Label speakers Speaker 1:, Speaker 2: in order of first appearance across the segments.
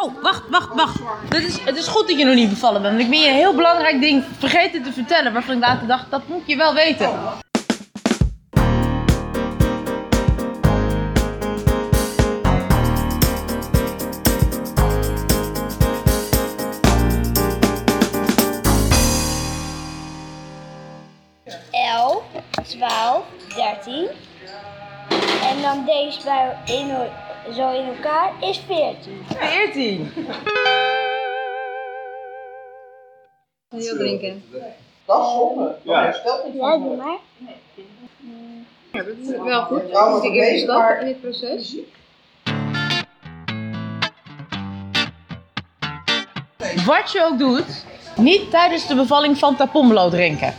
Speaker 1: Oh, wacht, wacht, wacht. Het is, het is goed dat je nog niet bevallen bent. Want ik ben je een heel belangrijk ding vergeten te vertellen. Waarvan ik later dacht, dat moet je wel weten.
Speaker 2: Elf, 12, 13. En dan deze bij in, zo in elkaar is 14.
Speaker 1: 14.
Speaker 3: Heel drinken.
Speaker 4: Dat is zonde.
Speaker 5: Ja.
Speaker 4: niet
Speaker 2: Ja, doe maar.
Speaker 3: Ja, dat is wel goed.
Speaker 4: Vrouw
Speaker 3: Dat is de
Speaker 4: wat
Speaker 3: eerste stap in dit proces.
Speaker 1: Wat je ook doet, niet tijdens de bevalling van Pomelo drinken.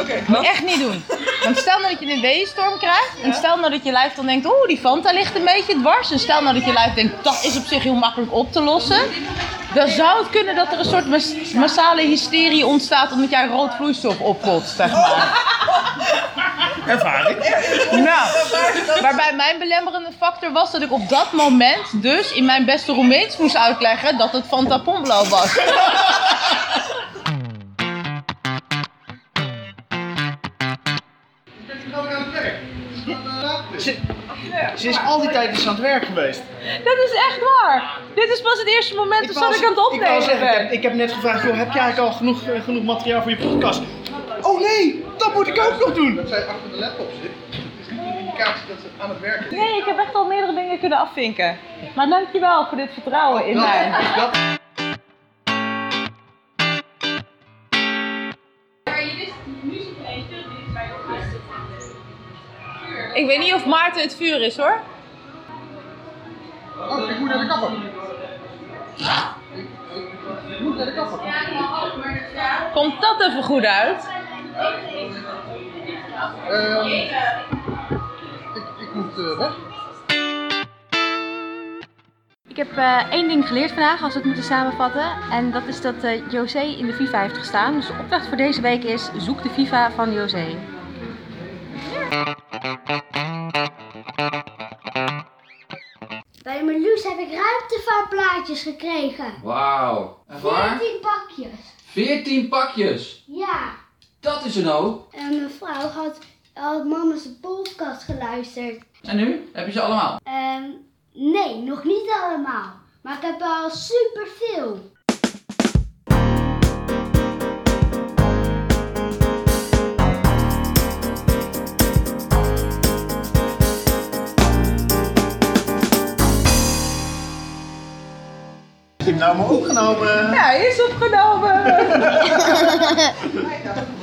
Speaker 6: Oké,
Speaker 1: Moet je echt niet doen. Want stel nou dat je een weeënstorm krijgt. En stel nou dat je lijf dan denkt, oeh, die Fanta ligt een beetje dwars. En stel nou dat je lijf denkt, dat is op zich heel makkelijk op te lossen. Dan zou het kunnen dat er een soort mas- massale hysterie ontstaat omdat jij rood vloeistof oppot, zeg maar.
Speaker 5: Ervaring.
Speaker 1: Nou, waarbij mijn belemmerende factor was dat ik op dat moment dus in mijn beste Roemeens moest uitleggen dat het Fanta Pomelo was.
Speaker 5: Ze, ze is al die tijd dus aan het werk geweest.
Speaker 1: Dat is echt waar. Dit is pas het eerste moment dat ik aan het
Speaker 5: zeggen- ik,
Speaker 1: opnemen
Speaker 5: zeggen, ik, heb,
Speaker 1: ben.
Speaker 5: ik heb net gevraagd, joh, heb jij eigenlijk al genoeg, eh, genoeg materiaal voor je podcast? Oh nee, dat moet ik ook nog doen.
Speaker 4: Dat zij achter de laptop zit. Is niet een indicatie dat ze aan het werken is.
Speaker 1: Nee, ik heb echt al meerdere dingen kunnen afvinken. Maar dankjewel voor dit vertrouwen in mij.
Speaker 4: Dat,
Speaker 1: Ik weet niet of Maarten het vuur is hoor.
Speaker 4: oh, ik moet naar de kapper. Ik moet naar de kapper.
Speaker 1: Komt dat even goed uit?
Speaker 4: Ehm, ik, ik moet eh, weg.
Speaker 7: Ik heb eh, één ding geleerd vandaag, als we het moeten samenvatten. En dat is dat eh, José in de FIFA heeft gestaan. Dus de opdracht voor deze week is: zoek de FIFA van José.
Speaker 2: Ruimtevaartplaatjes gekregen.
Speaker 8: Wauw. En waar?
Speaker 2: 14 pakjes.
Speaker 8: 14 pakjes.
Speaker 2: Ja.
Speaker 8: Dat is een hoop.
Speaker 2: En mijn vrouw had, had mama's podcast geluisterd.
Speaker 8: En nu? Heb je ze allemaal?
Speaker 2: Ehm, nee, nog niet allemaal. Maar ik heb al superveel.
Speaker 5: Ik heb nou maar opgenomen.
Speaker 1: Ja, hij is opgenomen.